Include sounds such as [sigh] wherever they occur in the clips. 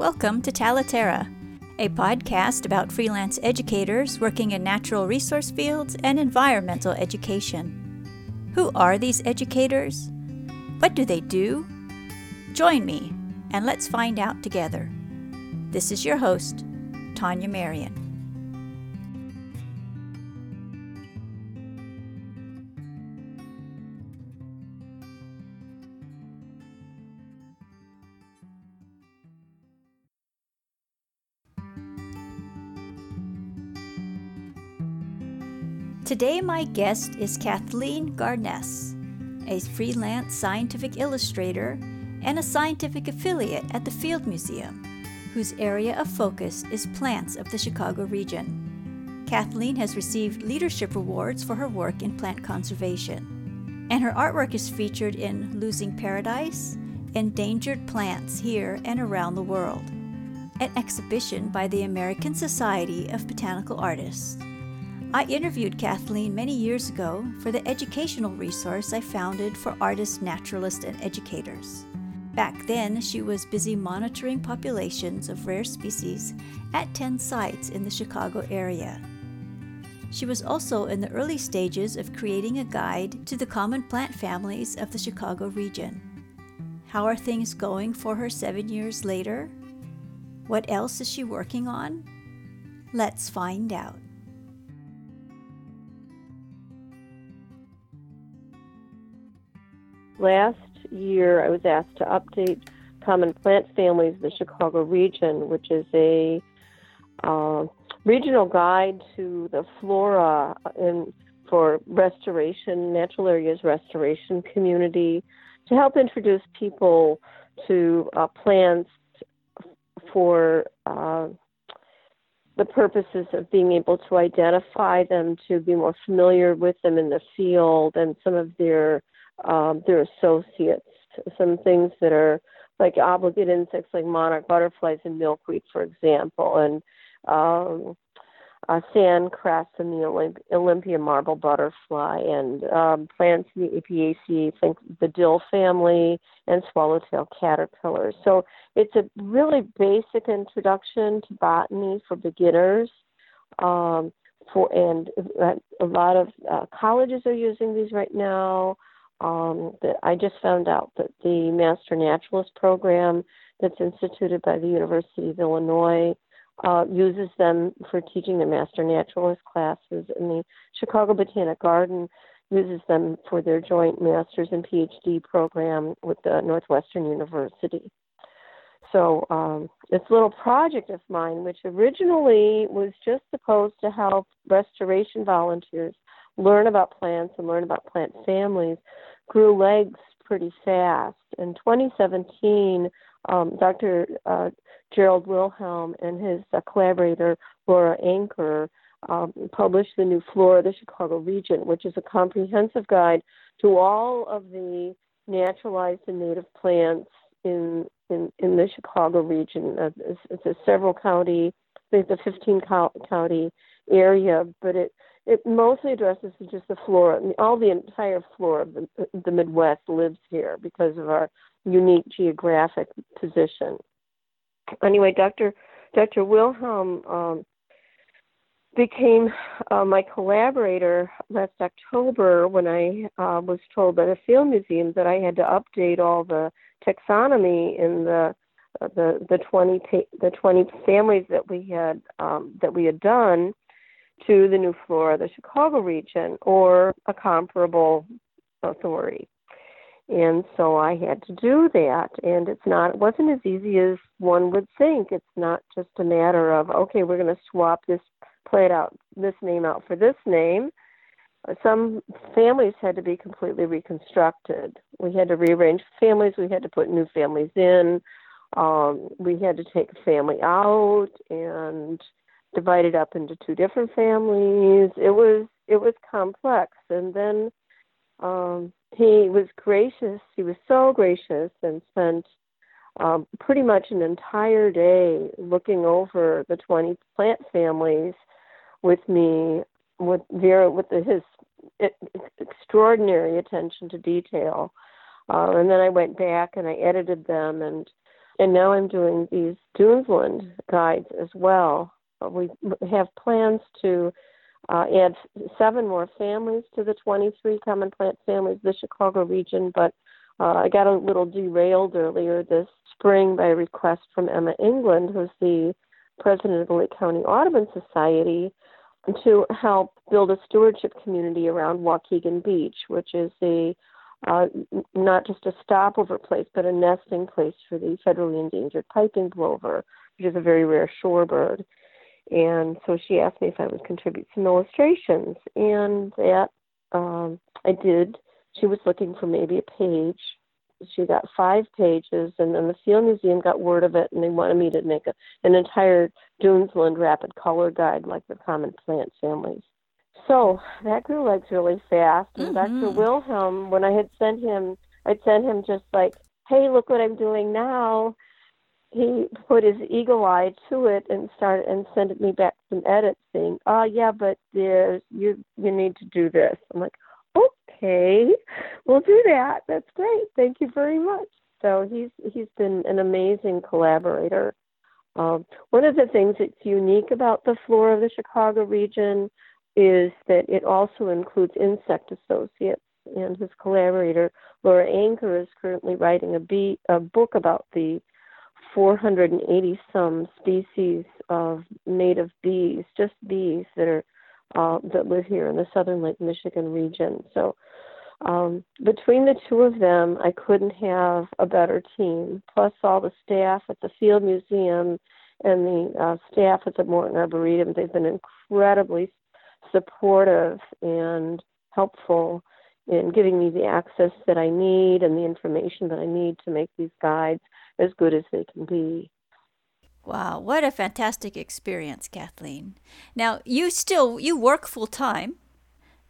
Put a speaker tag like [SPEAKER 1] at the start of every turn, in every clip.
[SPEAKER 1] Welcome to Talaterra, a podcast about freelance educators working in natural resource fields and environmental education. Who are these educators? What do they do? Join me and let's find out together. This is your host, Tanya Marion. Today, my guest is Kathleen Garness, a freelance scientific illustrator and a scientific affiliate at the Field Museum, whose area of focus is plants of the Chicago region. Kathleen has received leadership awards for her work in plant conservation, and her artwork is featured in Losing Paradise, Endangered Plants Here and Around the World, an exhibition by the American Society of Botanical Artists. I interviewed Kathleen many years ago for the educational resource I founded for artists, naturalists, and educators. Back then, she was busy monitoring populations of rare species at 10 sites in the Chicago area. She was also in the early stages of creating a guide to the common plant families of the Chicago region. How are things going for her seven years later? What else is she working on? Let's find out.
[SPEAKER 2] Last year I was asked to update common plant families of the Chicago region, which is a uh, regional guide to the flora in for restoration, natural areas restoration community, to help introduce people to uh, plants for uh, the purposes of being able to identify them, to be more familiar with them in the field, and some of their um, their associates. Some things that are like obligate insects, like monarch butterflies and milkweed, for example, and um, sand cress and the Olymp- Olympia marble butterfly, and um, plants in the Apiaceae, think the dill family, and swallowtail caterpillars. So it's a really basic introduction to botany for beginners. Um, for and uh, a lot of uh, colleges are using these right now um, that I just found out that the Master Naturalist program that's instituted by the University of Illinois uh, uses them for teaching the Master Naturalist classes, and the Chicago Botanic Garden uses them for their joint master's and PhD program with the Northwestern University. So um, this little project of mine, which originally was just supposed to help restoration volunteers learn about plants and learn about plant families, grew legs pretty fast. In 2017, um, Dr. Uh, Gerould Wilhelm and his uh, collaborator Laura Anker um, published the new Flora of the Chicago region, which is a comprehensive guide to all of the naturalized and native plants in in, in the Chicago region. Uh, it's, it's a several county, I think the 15 county area, but it it mostly addresses just the flora. All the entire flora of the, the Midwest lives here because of our unique geographic position. Anyway, Dr. Dr. Wilhelm um, became uh, my collaborator last October when I uh, was told by the Field Museum that I had to update all the taxonomy in the uh, the the 20 the 20 families that we had um, that we had done to the new floor of the Chicago region or a comparable authority. And so I had to do that. And it's not, it wasn't as easy as one would think. It's not just a matter of, okay, we're going to swap this plant out, this name out for this name. Some families had to be completely reconstructed. We had to rearrange families, we had to put new families in. Um, we had to take a family out and divided up into two different families. It was it was complex, and then um, he was gracious. He was so gracious and spent um, pretty much an entire day looking over the 20 plant families with me with Vera with the, his extraordinary attention to detail. Uh, and then I went back and I edited them and and now I'm doing these Dunesland guides as well. We have plans to uh, add seven more families to the 23 common plant families the Chicago region, but uh, I got a little derailed earlier this spring by a request from Emma England, who's the president of the Lake County Audubon Society, to help build a stewardship community around Waukegan Beach, which is a uh, not just a stopover place, but a nesting place for the federally endangered piping plover, which is a very rare shorebird. And so she asked me if I would contribute some illustrations, and that um, I did. She was looking for maybe a page. She got five pages, and then the Field Museum got word of it, and they wanted me to make a, an entire Dunesland rapid color guide like the common plant families. So that grew legs really fast. And mm-hmm. Dr. Wilhelm, when I had sent him, I'd sent him just like, hey, look what I'm doing now. He put his eagle eye to it and started and sent me back some edits saying, oh, yeah, but there's, you, you need to do this. I'm like, okay, we'll do that. That's great. Thank you very much. So he's he's been an amazing collaborator. Um, one of the things that's unique about the flora of the Chicago region is that it also includes insect associates. And his collaborator, Laura Anker, is currently writing a, bee, a book about the 480 some species of native bees, just bees that are uh, that live here in the southern Lake Michigan region. So um, between the two of them, I couldn't have a better team. Plus, all the staff at the Field Museum and the uh, staff at the Morton Arboretum, they've been incredibly supportive and helpful in giving me the access that I need and the information that I need to make these guides as good as they can be.
[SPEAKER 1] Wow, what a fantastic experience, Kathleen. Now, you still you work full time.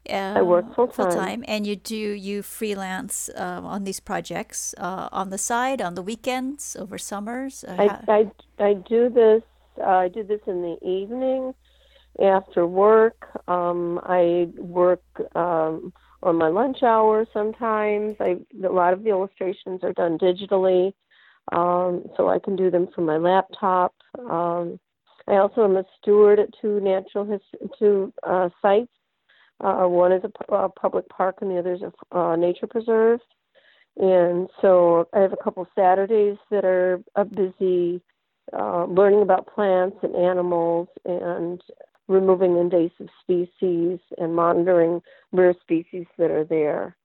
[SPEAKER 2] Uh, I work full time.
[SPEAKER 1] And you do you freelance uh, on these projects uh, on the side on the weekends over summers.
[SPEAKER 2] Uh, I, I I do this. Uh, I do this in the evening after work. Um, I work um, on my lunch hour sometimes. I a lot of the illustrations are done digitally, um, so I can do them from my laptop. Um, I also am a steward at two natural history, two uh, sites. Uh, one is a, a public park, and the other is a uh, nature preserve. And so I have a couple Saturdays that are busy uh, learning about plants and animals and removing invasive species and monitoring rare species that are there.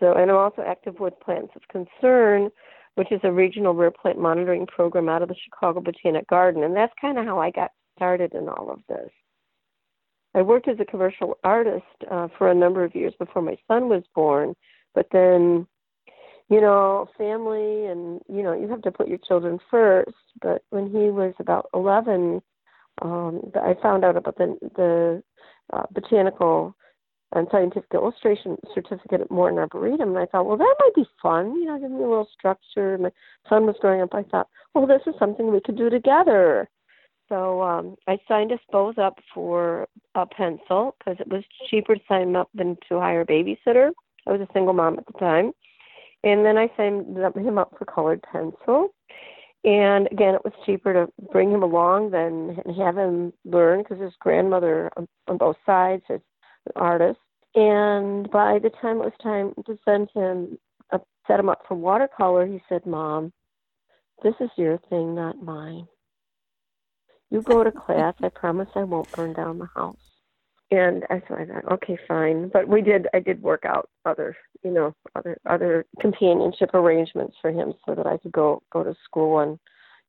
[SPEAKER 2] So, and I'm also active with Plants of Concern, which is a regional rare plant monitoring program out of the Chicago Botanic Garden, and that's kind of how I got started in all of this. I worked as a commercial artist uh, for a number of years before my son was born, but then, you know, family and you know, you have to put your children first. But when he was about 11, um, I found out about the the uh, botanical and scientific illustration certificate at Morton Arboretum, and I thought, well, that might be fun. You know, give me a little structure. My son was growing up. I thought, well, this is something we could do together. So um, I signed us both up for a pencil because it was cheaper to sign him up than to hire a babysitter. I was a single mom at the time. And then I signed him up for colored pencil. And again, it was cheaper to bring him along than have him learn because his grandmother on, on both sides is an artist. And by the time it was time to send him, uh, set him up for watercolor, he said, Mom, this is your thing, not mine. You go to class. I promise I won't burn down the house. And I thought, okay, fine. But we did. I did work out other, you know, other other companionship arrangements for him so that I could go go to school one,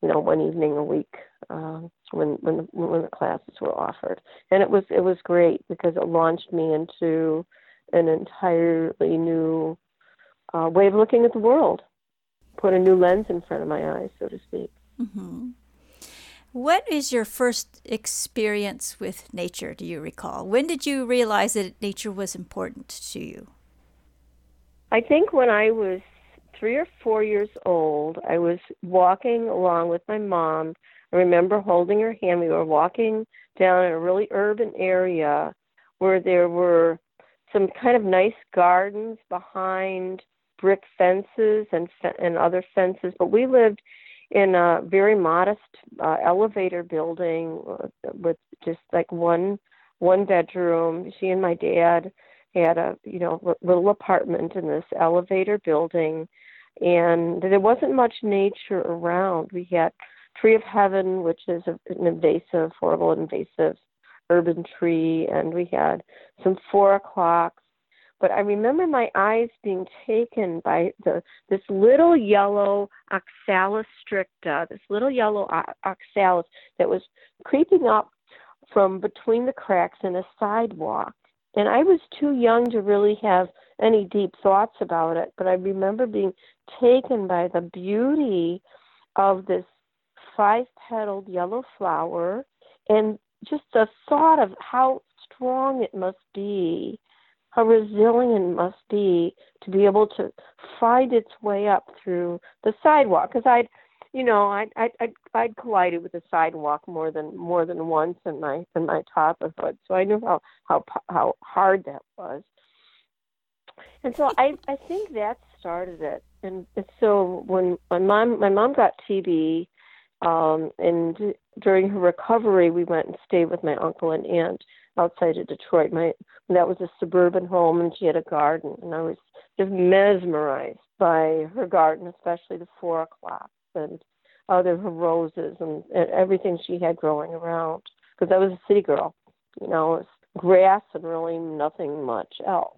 [SPEAKER 2] you know, one evening a week uh, when when the, when the classes were offered. And it was it was great because it launched me into an entirely new uh, way of looking at the world. Put a new lens in front of my eyes, so to speak.
[SPEAKER 1] Mm-hmm. What is your first experience with nature, do you recall? When did you realize that nature was important to you?
[SPEAKER 2] I think when I was three or four years old, I was walking along with my mom. I remember holding her hand. We were walking down in a really urban area where there were some kind of nice gardens behind brick fences and and other fences, but we lived in a very modest uh, elevator building uh, with just like one one bedroom. She and my dad had a you know little apartment in this elevator building, and there wasn't much nature around. We had tree of heaven, which is an invasive, horrible invasive urban tree, and we had some four o'clocks. But I remember my eyes being taken by the this little yellow oxalis stricta, this little yellow oxalis that was creeping up from between the cracks in a sidewalk. And I was too young to really have any deep thoughts about it, but I remember being taken by the beauty of this five petaled yellow flower and just the thought of how strong it must be, how resilient it must be to be able to find its way up through the sidewalk. Because I'd, you know, I'd, I'd I'd collided with the sidewalk more than more than once in my in my childhood, so I knew how how how hard that was. And so I I think that started it. And, so when my mom my mom got TB, um, and during her recovery, we went and stayed with my uncle and aunt outside of Detroit. My that was a suburban home, and she had a garden, and I was just mesmerized by her garden, especially the four o'clocks and other her roses and, and everything she had growing around. Because I was a city girl, you know, grass and really nothing much else.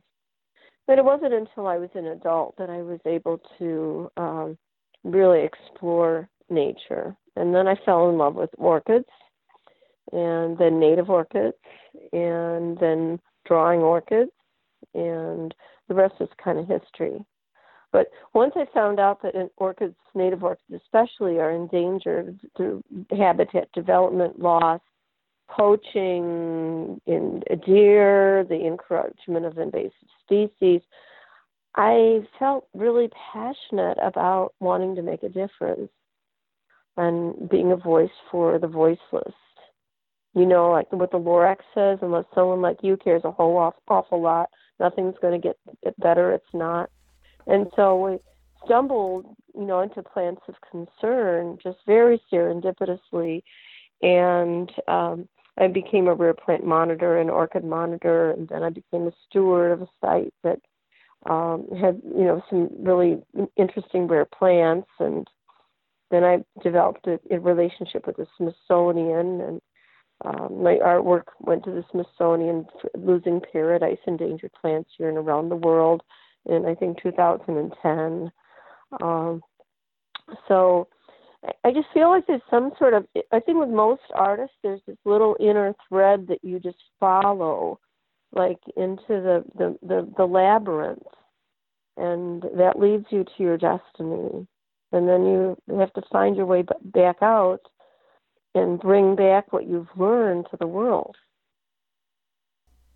[SPEAKER 2] But it wasn't until I was an adult that I was able to um, really explore nature and then I fell in love with orchids, and then native orchids, and then drawing orchids, and the rest is kind of history. But once I found out that orchids, native orchids especially, are endangered through habitat development loss, poaching in deer, the encroachment of invasive species, I felt really passionate about wanting to make a difference and being a voice for the voiceless. You know, like what the Lorax says, unless someone like you cares a whole awful, lot, nothing's going to get, get better. It's not. And so we stumbled, you know, into plants of concern just very serendipitously. And um, I became a rare plant monitor and orchid monitor, and then I became a steward of a site that um, had, you know, some really interesting rare plants and then I developed a, a relationship with the Smithsonian, and um, my artwork went to the Smithsonian, losing paradise endangered plants here and around the world in I think 2010. Um, so I just feel like there's some sort of I think with most artists there's this little inner thread that you just follow, like into the the the, the labyrinth, and that leads you to your destiny and then you have to find your way back out and bring back what you've learned to the world.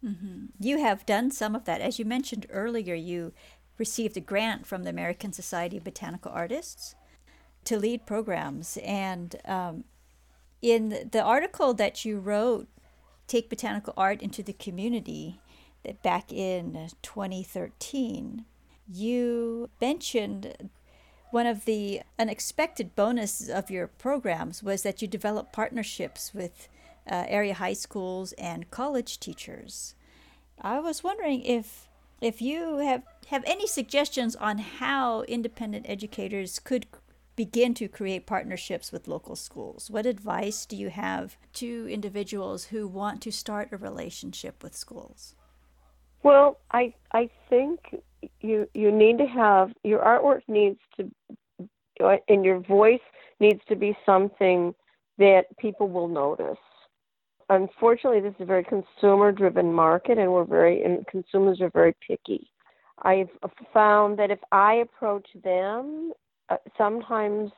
[SPEAKER 1] Mm-hmm. You have done some of that. As you mentioned earlier, you received a grant from the American Society of Botanical Artists to lead programs. And um, in the article that you wrote, Take Botanical Art into the Community, that back in 2013, you mentioned one of the unexpected bonuses of your programs was that you developed partnerships with uh, area high schools and college teachers. I was wondering if if you have have any suggestions on how independent educators could begin to create partnerships with local schools. What advice do you have to individuals who want to start a relationship with schools?
[SPEAKER 2] Well, I I think you you need to have your artwork needs to and your voice needs to be something that people will notice. Unfortunately, this is a very consumer driven market and we're very and consumers are very picky. I've found that if I approach them, uh, sometimes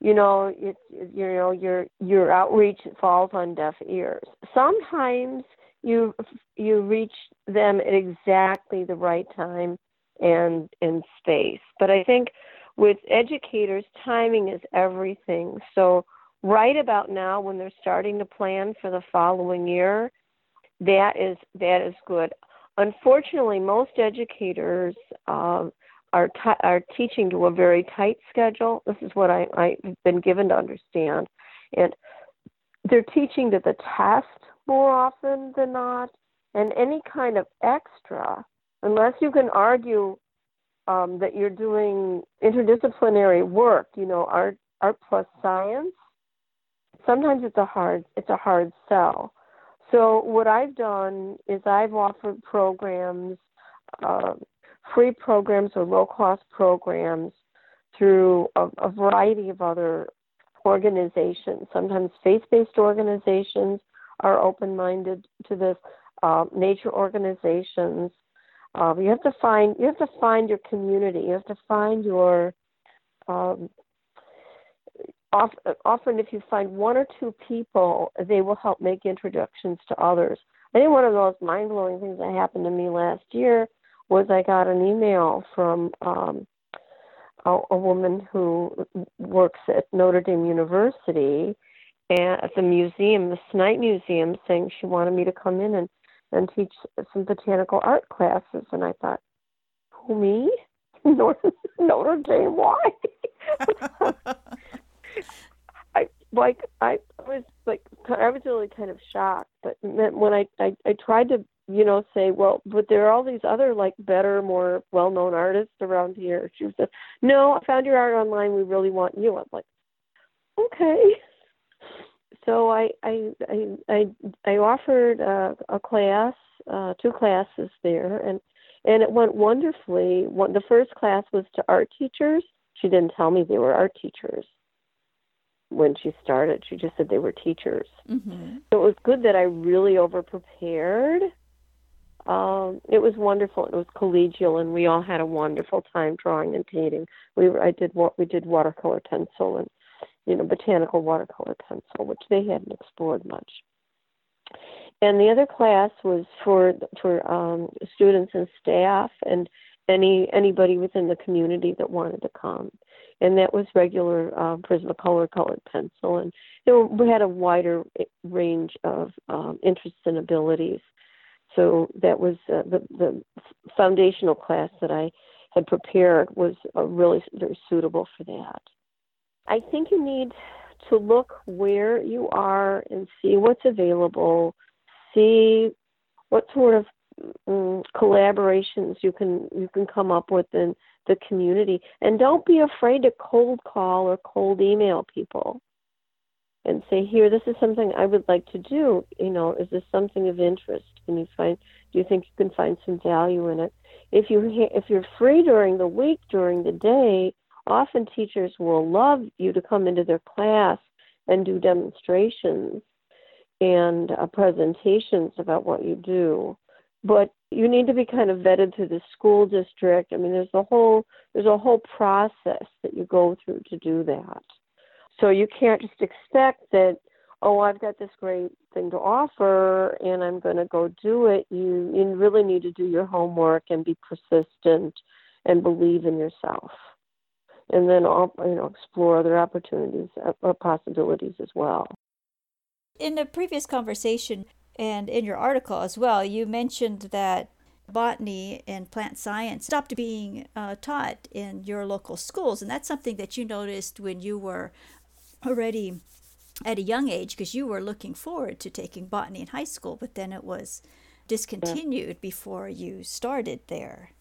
[SPEAKER 2] you know it's you know your your outreach falls on deaf ears. Sometimes you you reach them at exactly the right time and in space. But I think with educators, timing is everything. So right about now, when they're starting to plan for the following year, that is that is good. Unfortunately, most educators um, are t- are teaching to a very tight schedule. This is what I, I've been given to understand, and they're teaching to the test more often than not, and any kind of extra, unless you can argue um, that you're doing interdisciplinary work, you know, art art plus science. Sometimes it's a hard it's a hard sell. So what I've done is I've offered programs, uh, free programs or low cost programs through a, a variety of other organizations. Sometimes faith based organizations are open minded to this. Uh, nature organizations. Uh, you have to find you have to find your community. You have to find your um, often if you find one or two people, they will help make introductions to others. I think one of the most mind blowing things that happened to me last year was I got an email from um, a, a woman who works at Notre Dame University and at the museum, the Snite Museum, saying she wanted me to come in and, and teach some botanical art classes. And I thought, who, me? [laughs] Notre, Notre Dame, why? [laughs] [laughs] I like I I was really kind of shocked, but when I, I I tried to you know say well, but there are all these other like better, more well-known artists around here. She said, "No, I found your art online. We really want you." I'm like, okay. So I I I I, I offered a, a class, uh, two classes there, and and it went wonderfully. One, the first class was to art teachers. She didn't tell me they were art teachers when she started. She just said they were teachers. Mm-hmm. So it was good that I really over prepared. Um, it was wonderful. It was collegial, and we all had a wonderful time drawing and painting. We were, I did what we did watercolor pencil and you know botanical watercolor pencil, which they hadn't explored much. And the other class was for for um, students and staff and any anybody within the community that wanted to come and that was regular uh, Prismacolor colored pencil. And we had a wider range of um, interests and abilities. So that was uh, the the foundational class that I had prepared was uh, really very suitable for that. I think you need to look where you are and see what's available, see what sort of um, collaborations you can you can come up with and the community. And don't be afraid to cold call or cold email people and say, "Here, this is something I would like to do. You know, is this something of interest? Can you find? Do you think you can find some value in it? If you if you're free during the week, during the day, often teachers will love you to come into their class and do demonstrations and uh, presentations about what you do but you need to be kind of vetted through the school district. I mean, there's a whole there's a whole process that you go through to do that. So you can't just expect that oh, I've got this great thing to offer and I'm going to go do it. You you really need to do your homework and be persistent and believe in yourself. And then you know explore other opportunities uh, or possibilities as well.
[SPEAKER 1] In a previous conversation, and in your article as well, you mentioned that botany and plant science stopped being uh, taught in your local schools. And that's something that you noticed when you were already at a young age because you were looking forward to taking botany in high school, but then it was discontinued before you started there.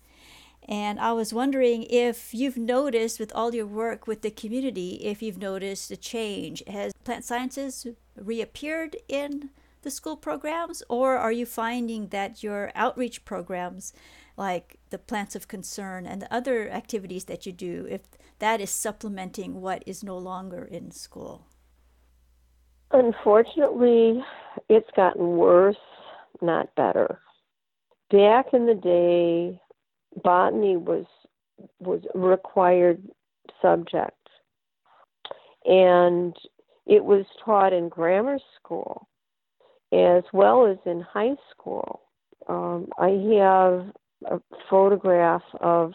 [SPEAKER 1] And I was wondering if you've noticed with all your work with the community, if you've noticed a change. Has plant sciences reappeared in the school programs, or are you finding that your outreach programs, like the plants of concern and the other activities that you do, if that is supplementing what is no longer in school?
[SPEAKER 2] Unfortunately, it's gotten worse, not better. Back in the day, botany was was a required subject, and it was taught in grammar school as well as in high school. Um, I have a photograph of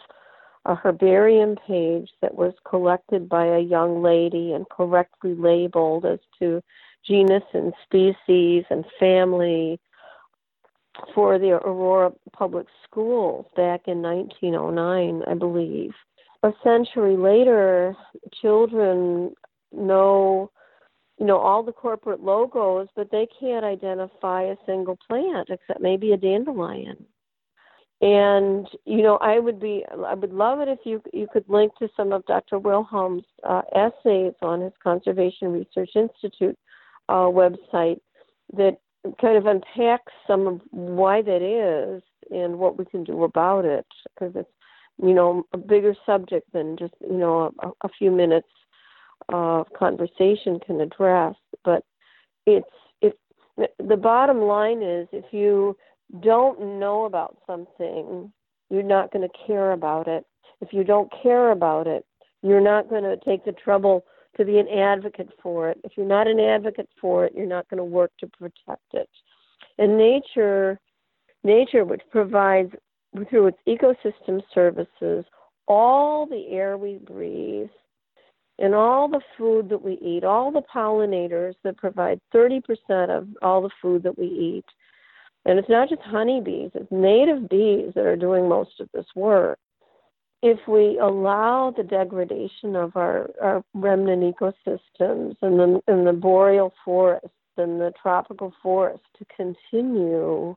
[SPEAKER 2] a herbarium page that was collected by a young lady and correctly labeled as to genus and species and family for the Aurora Public Schools back in 1909, I believe. A century later, children know you know all the corporate logos, but they can't identify a single plant except maybe a dandelion. And you know, I would be, I would love it if you you could link to some of Dr. Wilhelm's uh, essays on his Conservation Research Institute uh, website that kind of unpacks some of why that is and what we can do about it because it's you know a bigger subject than just you know a, a few minutes of conversation can address. But it's it's the bottom line is if you don't know about something, you're not going to care about it. If you don't care about it, you're not going to take the trouble to be an advocate for it. If you're not an advocate for it, you're not going to work to protect it. And nature, nature, which provides through its ecosystem services all the air we breathe and all the food that we eat, all the pollinators that provide 30% of all the food that we eat. And it's not just honeybees, it's native bees that are doing most of this work. If we allow the degradation of our, our remnant ecosystems and the, and the boreal forests and the tropical forests to continue,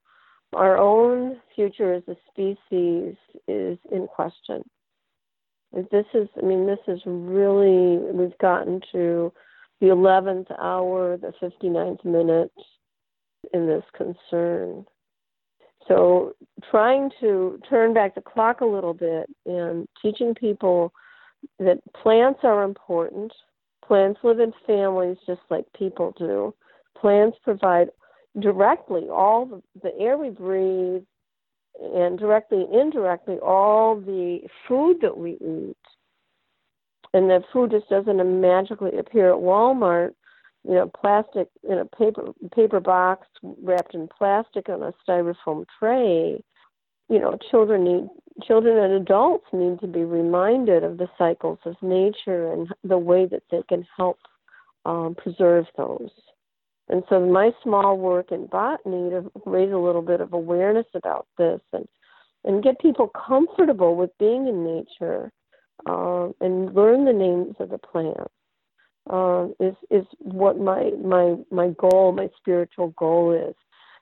[SPEAKER 2] our own future as a species is in question. This is, I mean, this is really, we've gotten to the 11th hour, the 59th minute in this concern. So, trying to turn back the clock a little bit and teaching people that plants are important. Plants live in families just like people do. Plants provide directly all the, the air we breathe, and directly indirectly all the food that we eat. And the food just doesn't magically appear at Walmart, you know, plastic in a paper paper box wrapped in plastic on a styrofoam tray. You know, children need children and adults need to be reminded of the cycles of nature and the way that they can help um, preserve those. And so my small work in botany to raise a little bit of awareness about this and and get people comfortable with being in nature uh, and learn the names of the plants uh, is is what my my my goal, my spiritual goal is.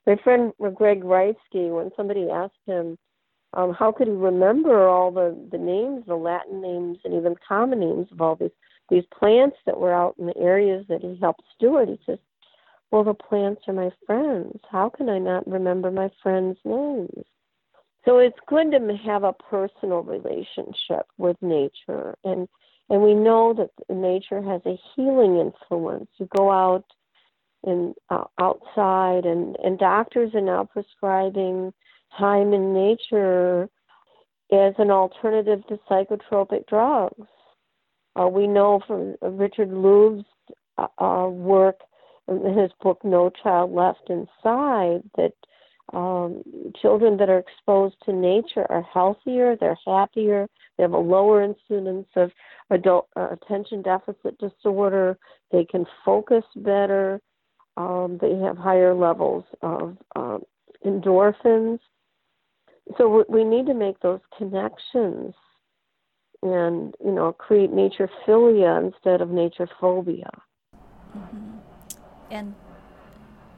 [SPEAKER 2] My friend Greg Reitsky, when somebody asked him um, how could he remember all the the names, the Latin names, and even common names of all these these plants that were out in the areas that he helped steward, he says, well, the plants are my friends. How can I not remember my friends' names? So it's good to have a personal relationship with nature, and and we know that nature has a healing influence. You go out and uh, outside, and and doctors are now prescribing time in nature as an alternative to psychotropic drugs. Uh, we know from Richard Louv's uh, uh work his book No Child Left Inside that um, children that are exposed to nature are healthier, they're happier, they have a lower incidence of adult uh, attention deficit disorder, they can focus better, um, they have higher levels of um, endorphins. So we need to make those connections and you know create nature philia instead of nature phobia.
[SPEAKER 1] Mm-hmm. And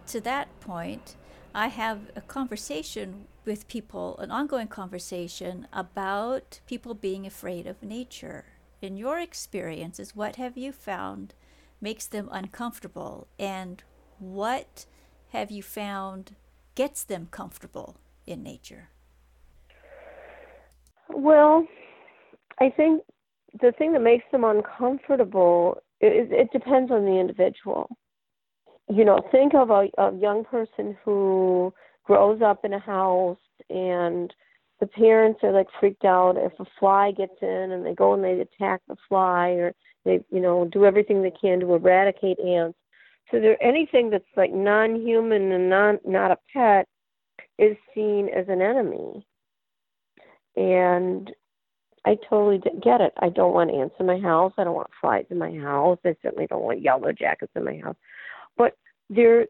[SPEAKER 1] to that point, I have a conversation with people, an ongoing conversation about people being afraid of nature. In your experiences, what have you found makes them uncomfortable, and what have you found gets them comfortable in nature?
[SPEAKER 2] Well, I think the thing that makes them uncomfortable is it depends on the individual you know, think of a, a young person who grows up in a house and the parents are like freaked out if a fly gets in and they go and they attack the fly or they, you know, do everything they can to eradicate ants. So there anything that's like non-human and non not a pet is seen as an enemy. And I totally get it. I don't want ants in my house. I don't want flies in my house. I certainly don't want yellow jackets in my house. There,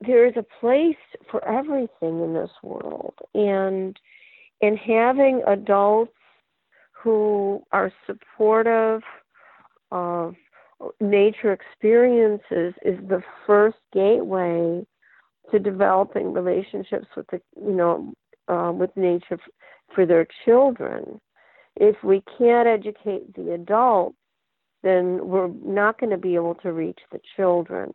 [SPEAKER 2] there is a place for everything in this world, and and having adults who are supportive of nature experiences is the first gateway to developing relationships with the you know uh, with nature for their children. If we can't educate the adults, then we're not going to be able to reach the children.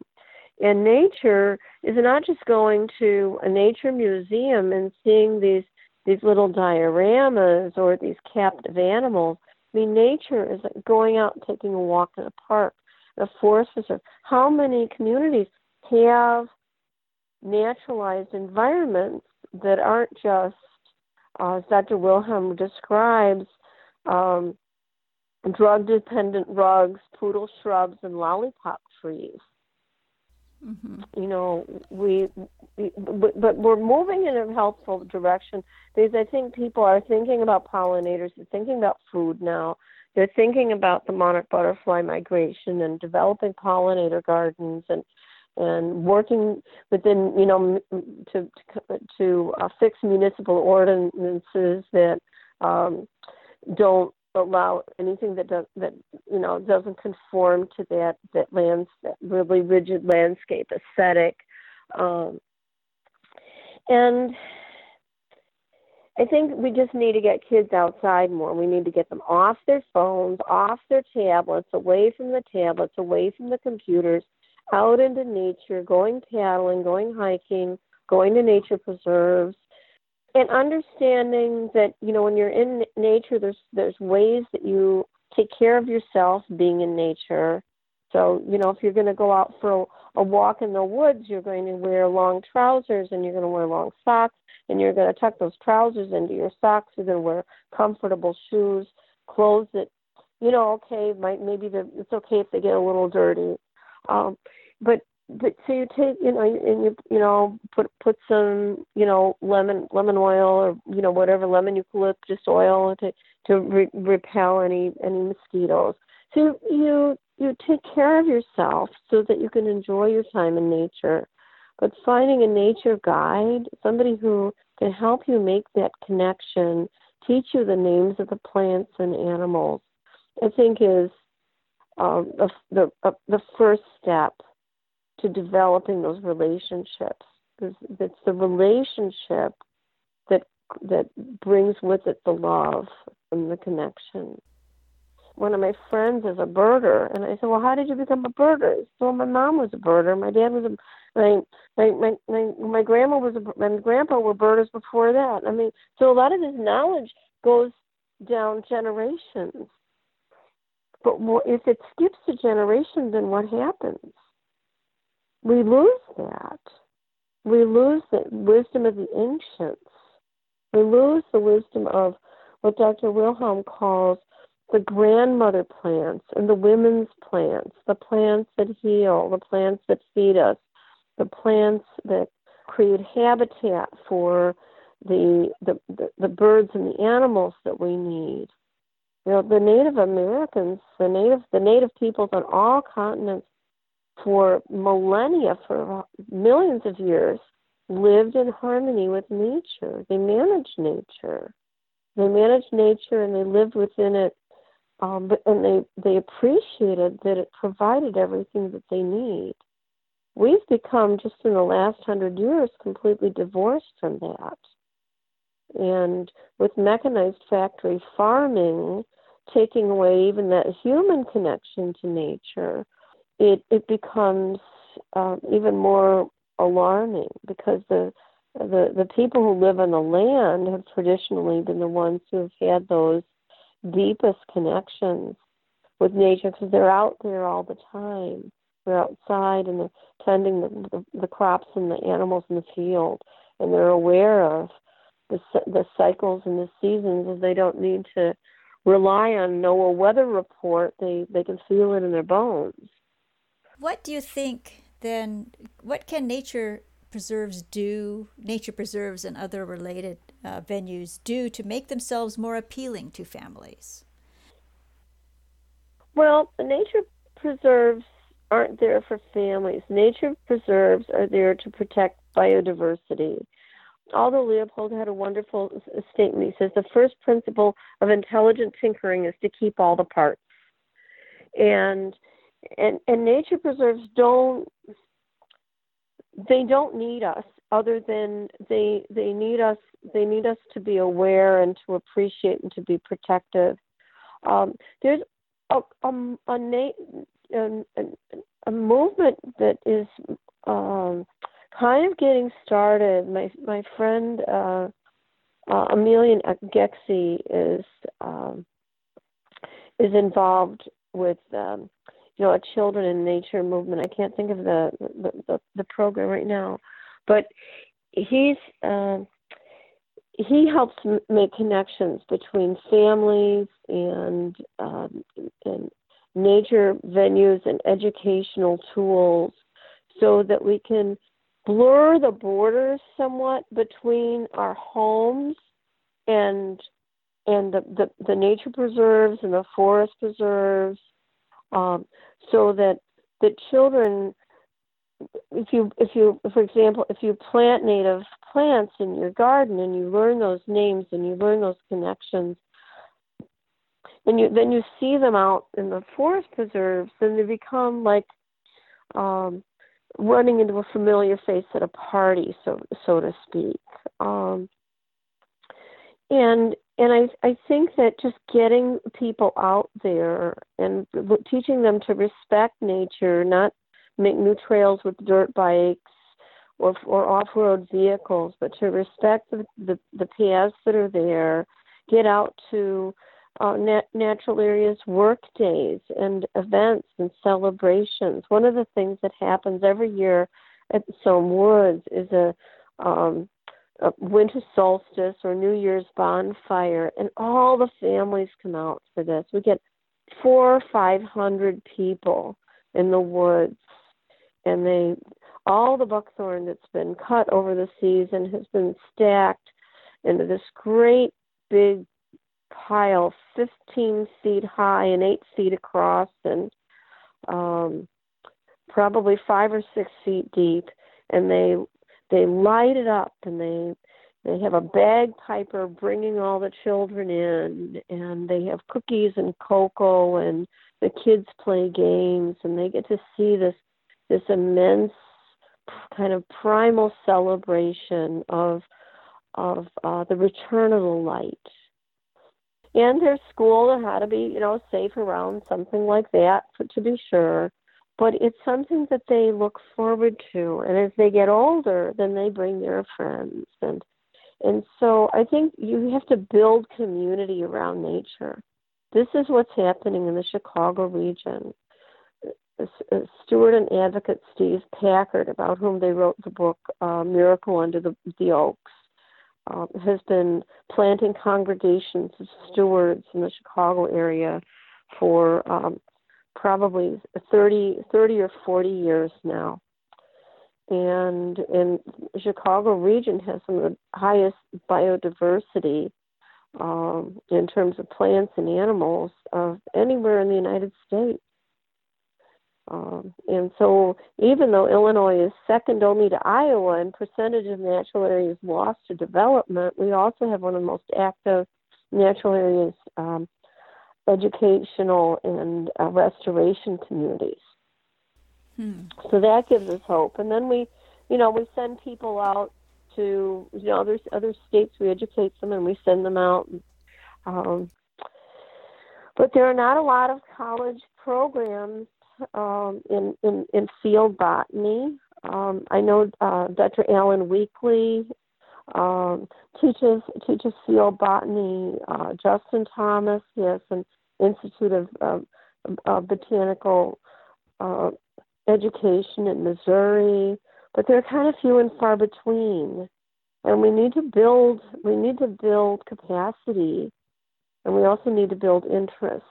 [SPEAKER 2] And nature is not just going to a nature museum and seeing these these little dioramas or these captive animals. I mean, nature is like going out and taking a walk in a park, a forest reserve. How many communities have naturalized environments that aren't just, uh, as Dr. Wilhelm describes, um, drug dependent rugs, poodle shrubs, and lollipop trees. Mm-hmm. You know, we, we but, we're moving in a helpful direction because I think people are thinking about pollinators, they're thinking about food now. They're thinking about the monarch butterfly migration and developing pollinator gardens and and working within, you know, to to, to uh, fix municipal ordinances that um, don't allow anything that does that you know doesn't conform to that that lands that really rigid landscape aesthetic um, and I think we just need to get kids outside more. We need to get them off their phones, off their tablets, away from the tablets, away from the computers, out into nature, going paddling, going hiking, going to nature preserves, and understanding that you know when you're in nature there's there's ways that you take care of yourself being in nature. So you know if you're going to go out for a, a walk in the woods you're going to wear long trousers and you're going to wear long socks and you're going to tuck those trousers into your socks. You're going to wear comfortable shoes clothes that you know okay might maybe the, it's okay if they get a little dirty. Um but but so you take you know and you you know put put some you know lemon lemon oil or you know whatever lemon eucalyptus oil to to re- repel any any mosquitoes. So you you take care of yourself so that you can enjoy your time in nature. But finding a nature guide somebody who can help you make that connection teach you the names of the plants and animals i think is um, the the, uh, the first step to developing those relationships. It's the relationship that that brings with it the love and the connection. One of my friends is a birder, and I said, "Well, how did you become a birder?" Said, well, my mom was a birder. My dad was a my my my my, my grandma was a my grandpa were birders before that. I mean, so a lot of this knowledge goes down generations. But if it skips a generation, then what happens? We lose that. We lose the wisdom of the ancients. We lose the wisdom of what Dr. Wilhelm calls the grandmother plants and the women's plants, the plants that heal, the plants that feed us, the plants that create habitat for the, the, the, the birds and the animals that we need. You know, the Native Americans, the native the native peoples on all continents for millennia, for millions of years, lived in harmony with nature. They managed nature. They managed nature and they lived within it, um, and they, they appreciated that it provided everything that they need. We've become, just in the last hundred years, completely divorced from that. And with mechanized factory farming taking away even that human connection to nature, it it becomes um, even more alarming because the the the people who live on the land have traditionally been the ones who have had those deepest connections with nature because they're out there all the time. They're outside and they're tending the, the, the crops and the animals in the field, and they're aware of the the cycles and the seasons, and they don't need to rely on no weather report. They they can feel it in their bones.
[SPEAKER 1] What do you think then? What can nature preserves do, nature preserves and other related uh, venues do to make themselves more appealing to families?
[SPEAKER 2] Well, the nature preserves aren't there for families. Nature preserves are there to protect biodiversity. Aldo Leopold had a wonderful statement. He says the first principle of intelligent tinkering is to keep all the parts. And and and nature preserves don't they don't need us other than they they need us they need us to be aware and to appreciate and to be protective. Um, there's a a, a, a, a movement that is um, kind of getting started. My my friend uh, uh, Amelia Gexy is um, is involved with um, you know a children in nature movement. I can't think of the the, the, the program right now, but he's uh, he helps m- make connections between families and um, and nature venues and educational tools so that we can blur the borders somewhat between our homes and and the, the, the nature preserves and the forest preserves um, so that the children if you if you for example if you plant native plants in your garden and you learn those names and you learn those connections and you then you see them out in the forest preserves then they become like um, running into a familiar face at a party so so to speak. Um, and and I I think that just getting people out there and teaching them to respect nature, not make new trails with dirt bikes or or off-road vehicles, but to respect the the, the paths that are there, get out to uh, nat- natural areas work days and events and celebrations. One of the things that happens every year at Somme Woods is a um, winter solstice or New Year's bonfire, and all the families come out for this. We get four or five hundred people in the woods, and they all the buckthorn that's been cut over the season has been stacked into this great big pile, 15 feet high and 8 feet across, and um, probably five or six feet deep. And they they light it up and they they have a bagpiper bringing all the children in and they have cookies and cocoa and the kids play games and they get to see this this immense kind of primal celebration of of uh, the return of the light. And their school how to be you know safe around something like that for, to be sure but it's something that they look forward to and as they get older then they bring their friends and and so i think you have to build community around nature. This is what's happening in the chicago region. Steward and advocate steve packard about whom they wrote the book uh, miracle under the, the oaks uh, has been planting congregations of stewards in the chicago area for um, probably 30, 30 or 40 years now. And in Chicago region has some of the highest biodiversity um, in terms of plants and animals of anywhere in the United States. Um, and so, even though Illinois is second only to Iowa in percentage of natural areas lost to development, we also have one of the most active natural areas um, educational and uh, restoration communities. Hmm. So that gives us hope. And then we, you know, we send people out to, you know, other other states. We educate them and we send them out. Um, but there are not a lot of college programs um, in, in in field botany. Um, I know uh, Dr. Alan Weakley um, teaches teaches field botany. Uh, Justin Thomas, yes, an Institute of um, uh, Botanical uh, Education in Missouri, but they're kind of few and far between. And we need to build we need to build capacity, and we also need to build interest.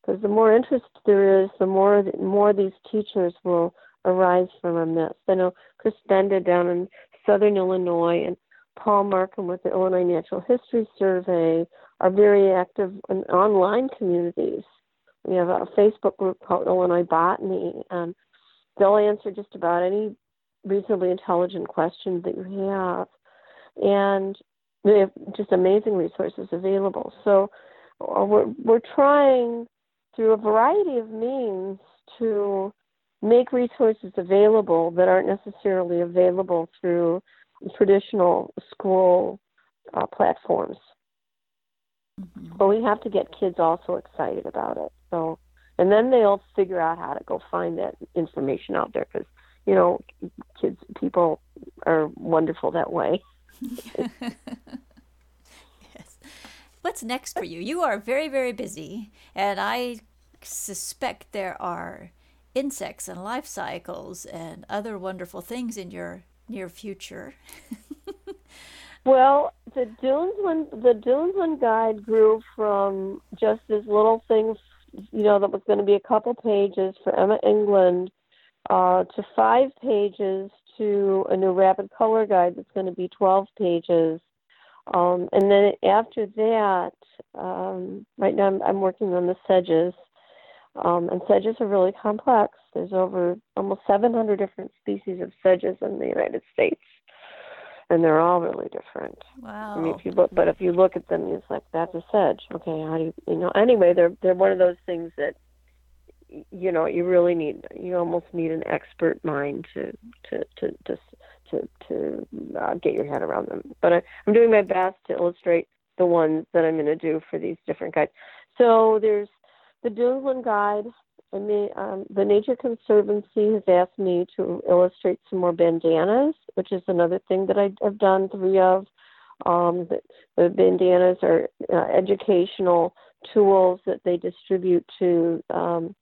[SPEAKER 2] Because the more interest there is, the more more these teachers will arise from our midst. I know Chris Benda down in Southern Illinois and Paul Marcum with the Illinois Natural History Survey are very active in online communities We have a Facebook group called Illinois Botany, and they'll answer just about any reasonably intelligent question that you have. And they have just amazing resources available. So uh, we're, we're trying through a variety of means to make resources available that aren't necessarily available through traditional school uh, platforms. Mm-hmm. But we have to get kids also excited about it. So, and then they'll figure out how to go find that information out there because, you know, kids, people are wonderful that way. [laughs]
[SPEAKER 1] yes. What's next for you? You are very, very busy, and I suspect there are insects and life cycles and other wonderful things in your near future. [laughs]
[SPEAKER 2] well, the Dunesland the Dunesland guide grew from just this little thing, you know, that was going to be a couple pages for Emma England, uh, to five pages to a new rapid color guide that's going to be twelve pages. Um, and then after that, um, right now I'm, I'm working on the sedges, um, and sedges are really complex. There's over almost 700 different species of sedges in the United States, and they're all really different.
[SPEAKER 1] Wow.
[SPEAKER 2] I mean, if you look, but if you look at them, it's like that's a sedge. Okay, how do you, you know? Anyway, they're they're one of those things that you know you really need. You almost need an expert mind to to to to to, to uh, get your head around them. But I, I'm doing my best to illustrate the ones that I'm going to do for these different guides. So there's the Dunesland Guide, and the, um, the Nature Conservancy has asked me to illustrate some more bandanas, which is another thing that I, have done three of. Um, the, the bandanas are uh, educational tools that they distribute to um,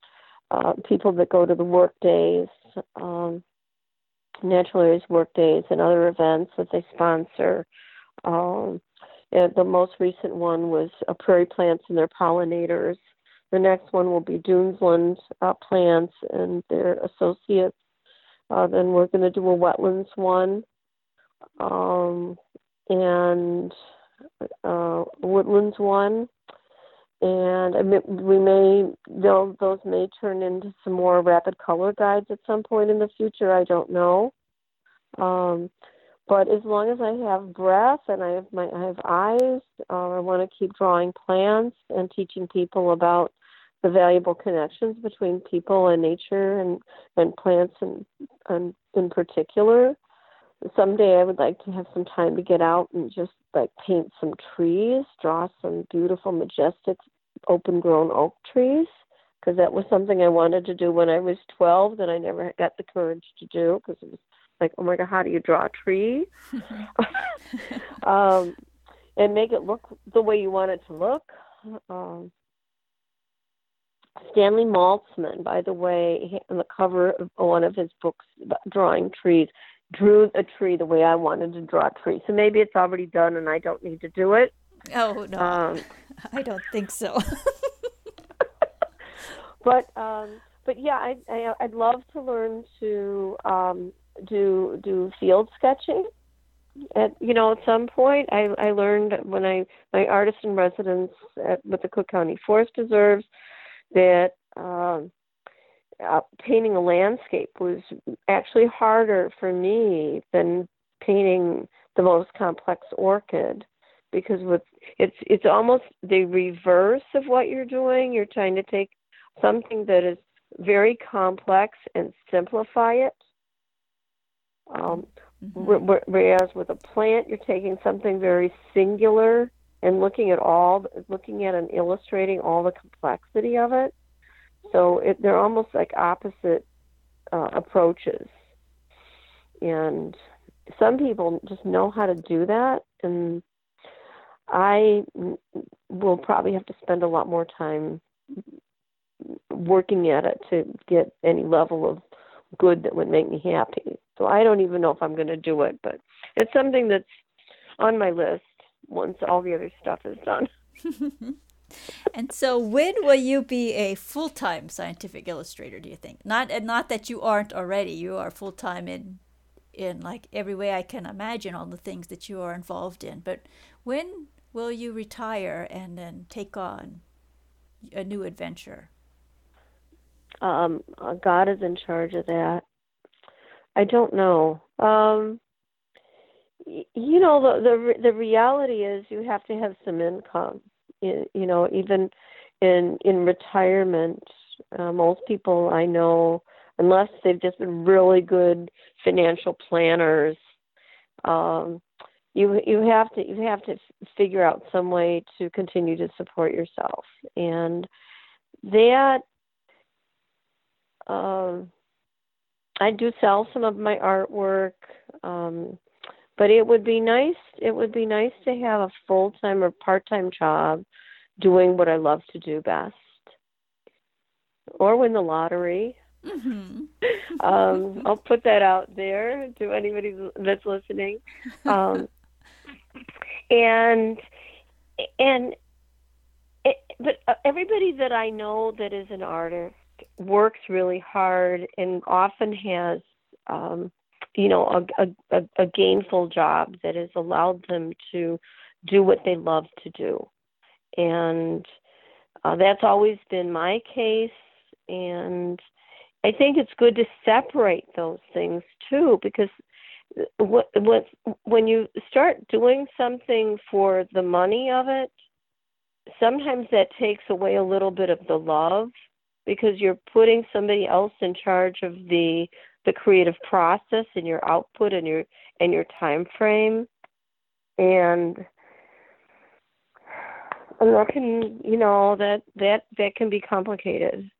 [SPEAKER 2] uh, people that go to the work days, um, natural areas work days, and other events that they sponsor. Um, the most recent one was uh, prairie plants and their pollinators. The next one will be Dunesland uh, plants and their associates. Uh, then we're going to do a wetlands one, um, and uh, woodlands one, and we may those those may turn into some more rapid color guides at some point in the future. I don't know. Um, but as long as I have breath and I have my I have eyes, uh, I want to keep drawing plants and teaching people about the valuable connections between people and nature and and plants and and in particular. Someday I would like to have some time to get out and just like paint some trees, draw some beautiful, majestic, open grown oak trees because that was something I wanted to do when I was 12 that I never got the courage to do because it was like, oh my God, how do you draw a tree? [laughs] [laughs] um, and make it look the way you want it to look. Um, Stanley Maltzman, by the way, on the cover of one of his books, Drawing Trees, drew a tree the way I wanted to draw a tree. So maybe it's already done and I don't need to do it.
[SPEAKER 1] Oh, no. Um, [laughs] I don't think so. [laughs]
[SPEAKER 2] but um, but yeah, I, I I'd love to learn to um, do do field sketching. At you know, at some point, I I learned when I my artist in residence at with the Cook County Forest Preserves that um, uh, painting a landscape was actually harder for me than painting the most complex orchid because with it's it's almost the reverse of what you're doing you're trying to take something that is very complex and simplify it um, mm-hmm. whereas with a plant you're taking something very singular and looking at all, looking at and illustrating all the complexity of it. So it, they're almost like opposite uh, approaches. And some people just know how to do that, and I will probably have to spend a lot more time working at it to get any level of good that would make me happy. So I don't even know if I'm going to do it, but it's something that's on my list once all the other stuff is done. [laughs]
[SPEAKER 1] and so, when will you be a full-time scientific illustrator? Do you think? Not, not that you aren't already. You are full-time in, in like every way I can imagine all the things that you are involved in. But when will you retire and then take on a new adventure?
[SPEAKER 2] um, uh, God is in charge of that. I don't know. Um, you know, the the the reality is you have to have some income. You, you know, even in in retirement, uh, most people I know, unless they've just been really good financial planners, um, you you have to you have to figure out some way to continue to support yourself, and that. Um, I do sell some of my artwork, um, but it would be nice. It would be nice to have a full time or part time job doing what I love to do best, or win the lottery. Mm-hmm. [laughs] um, I'll put that out there to anybody that's listening. Um, [laughs] and and it, but uh, everybody that I know that is an artist works really hard and often has um, you know a, a, a gainful job that has allowed them to do what they love to do. And uh, that's always been my case. And i think it's good to separate those things too because what, what, when you start doing something for the money of it sometimes that takes away a little bit of the love because you're putting somebody else in charge of the the creative process and your output and your and your time frame. And and that can you know that that that can be complicated.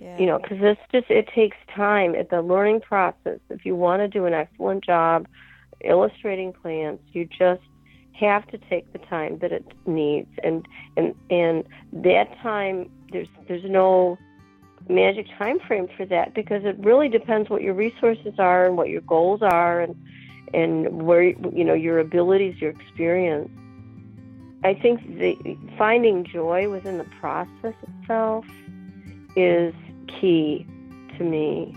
[SPEAKER 2] Yeah. you know because this just it takes time. At the learning process. If you want to do an excellent job illustrating plants you just have to take the time that it needs. And and and that time there's there's no magic time frame for that because it really depends what your resources are and what your goals are and and where you know your abilities your experience. I think the finding joy within the process itself is key to me.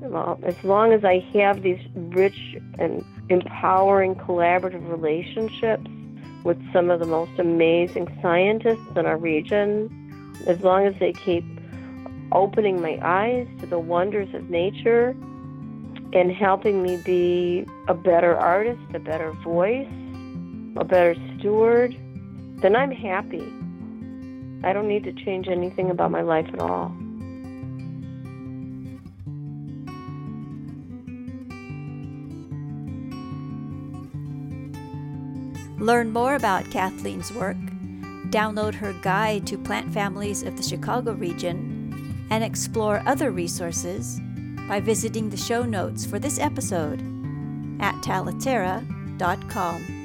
[SPEAKER 2] Well, as long as i have these rich and empowering collaborative relationships with some of the most amazing scientists in our region as long as they keep opening my eyes to the wonders of nature and helping me be a better artist, a better voice, a better steward, then I'm happy. I don't need to change anything about my life at all.
[SPEAKER 1] Learn more about Kathleen's work. Download her guide to plant families of the Chicago region and explore other resources by visiting the show notes for this episode at talaterra.com.